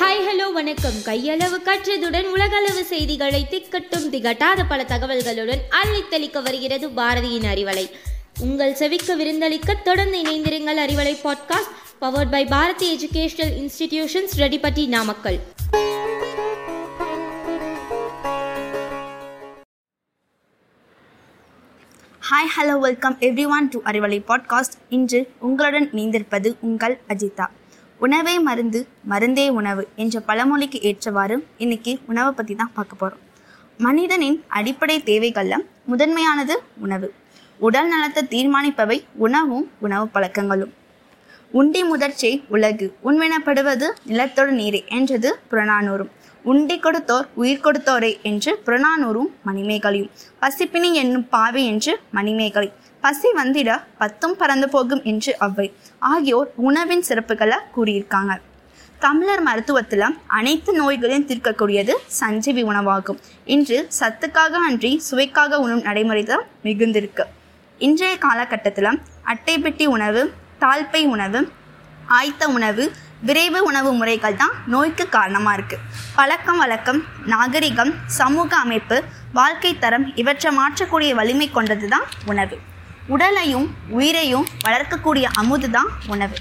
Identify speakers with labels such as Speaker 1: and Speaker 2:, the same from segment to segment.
Speaker 1: Hi hello வணக்கம். கையளவு கற்றதுடன் உலகளவு செய்திகளை திக்கட்டும் திகட்டாத பல தகவல்களுடன் அள்ளித்தளிக்க வருகிறது பாரதியின் அறிவலை. உங்கள் செவிக்க விருந்தளிக்க தொடர்ந்து இணைந்திருங்கள் Arivalai podcast powered by Bharathi educational institutions Reddipatti Namakkal
Speaker 2: hi hello welcome everyone to Arivalai podcast இன்று உங்களுடன் இணைந்திருப்பது உங்கள் அஜிதா. உணவே மருந்து மருந்தே உணவு என்ற பழமொழிக்கு ஏற்றவாறு இன்னைக்கு உணவை பற்றி தான் பார்க்க போகிறோம் மனிதனின் அடிப்படை தேவைகளில் முதன்மையானது உணவு. உடல் நலத்தை தீர்மானிப்பவை உணவும் உணவு பழக்கங்களும். உண்டி முதற்சி உலகு. உண்மெனப்படுவது நிலத்தோடு நீரே என்றது புறநானூறும். உண்டி கொடுத்தோர் உயிர் கொடுத்தோரே என்று புறநானூறும் மணிமேகலையும். பசிப்பினி என்னும் பாவை என்று மணிமேகலை. பசி வந்திட பத்தும் பறந்து போகும் என்று அவ்வை. ஆகியோர் உணவின் சிறப்புகளை கூறியிருக்காங்க. தமிழர் மருத்துவத்தில் அனைத்து நோய்களையும் தீர்க்கக்கூடியது சஞ்சீவி உணவாகும். இன்று சத்துக்காக அன்றி சுவைக்காக உண்ணும் நடைமுறை தான் மிகுந்திருக்கு. இன்றைய காலகட்டத்தில் அட்டை பெட்டி உணவு தாழ்ப்பை உணவு ஆய்த்த உணவு விரைவு உணவு முறைகள் தான் நோய்க்கு காரணமாக இருக்குது பழக்கம் வழக்கம் நாகரிகம் சமூக அமைப்பு வாழ்க்கை தரம் இவற்றை மாற்றக்கூடிய வலிமை கொண்டது தான் உணவு. உடலையும் உயிரையும் வளர்க்கக்கூடிய அமுது தான் உணவு.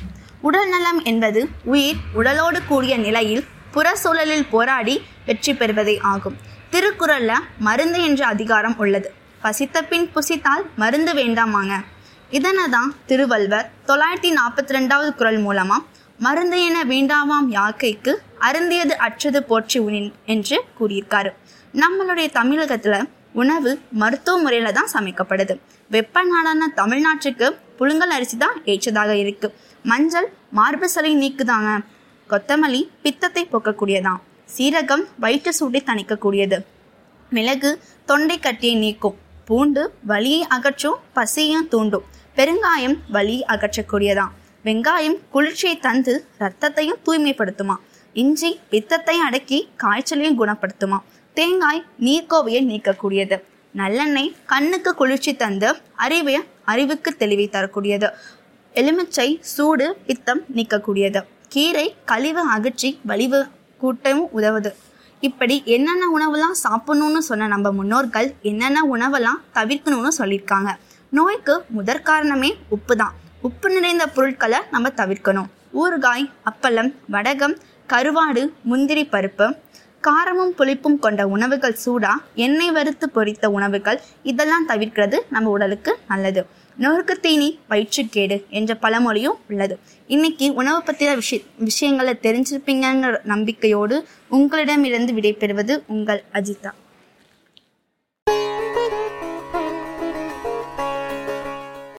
Speaker 2: உடல் நலம் என்பது உயிர் உடலோடு கூடிய நிலையில் புற சூழலில் போராடி வெற்றி பெறுவதே ஆகும். திருக்குறளில் மருந்து என்ற அதிகாரம் உள்ளது. பசித்த பின் புசித்தால் மருந்து வேண்டாமாங்க. இதனை தான் திருவள்ளுவர் தொள்ளாயிரத்தி நாற்பத்தி ரெண்டாவது குரல் மூலமா மருந்து என வேண்டாமாம் யாக்கைக்கு அருந்தியது அற்றது போற்றி உணின் என்று கூறியிருக்காரு. நம்மளுடைய தமிழகத்துல உணவு மருத்துவ முறையில தான் சமைக்கப்படுது. வெப்ப நாடான தமிழ்நாட்டுக்கு புழுங்கல் அரிசி தான் ஏற்றதாக இருக்கு. மஞ்சள் மார்பு சளி நீக்குதாங்க கொத்தமல்லி பித்தத்தை போக்கக்கூடியதான். சீரகம் வயிற்று சூட்டை தணிக்கக்கூடியது. மிளகு தொண்டை கட்டியை நீக்கும். பூண்டு வலியை அகற்றும் பசியையும் தூண்டும். பெருங்காயம் வலி அகற்றக்கூடியதான் வெங்காயம் குளிர்ச்சியை தந்து ரத்தத்தையும் தூய்மைப்படுத்துமா இஞ்சி பித்தத்தை அடக்கி காய்ச்சலையும் குணப்படுத்துமா தேங்காய் நீர்க்கோவையை நீக்கக்கூடியது. நல்லெண்ணெய் கண்ணுக்கு குளிர்ச்சி தந்து அறிவை அறிவுக்கு தெளிவை தரக்கூடியது. எலுமிச்சை சூடு பித்தம் நீக்கக்கூடியது. கீரை கழிவு அகற்றி வலிவு கூட்டமும் உதவுது. இப்படி என்னென்ன உணவுலாம் சாப்பிடணும்னு சொன்ன நம்ம முன்னோர்கள் என்னென்ன உணவெல்லாம் தவிர்க்கணும்னு சொல்லியிருக்காங்க. நோய்க்கு முதற் காரணமே உப்பு தான் உப்பு நிறைந்த பொருட்களை நம்ம தவிர்க்கணும். ஊறுகாய் அப்பளம் வடகம் கருவாடு முந்திரி பருப்பு காரமும் புளிப்பும் கொண்ட உணவுகள் சூடா எண்ணெய் வறுத்து பொரித்த உணவுகள் இதெல்லாம் தவிர்க்கிறது நம்ம உடலுக்கு நல்லது. நொறுக்கு தீனி வயிற்றுக்கேடு என்ற பழமொழியும் உள்ளது. இன்னைக்கு உணவு பற்றின விஷய விஷயங்களை தெரிஞ்சிருப்பீங்கிற நம்பிக்கையோடு உங்களிடமிருந்து விடைபெறுவது உங்கள் அஜிதா.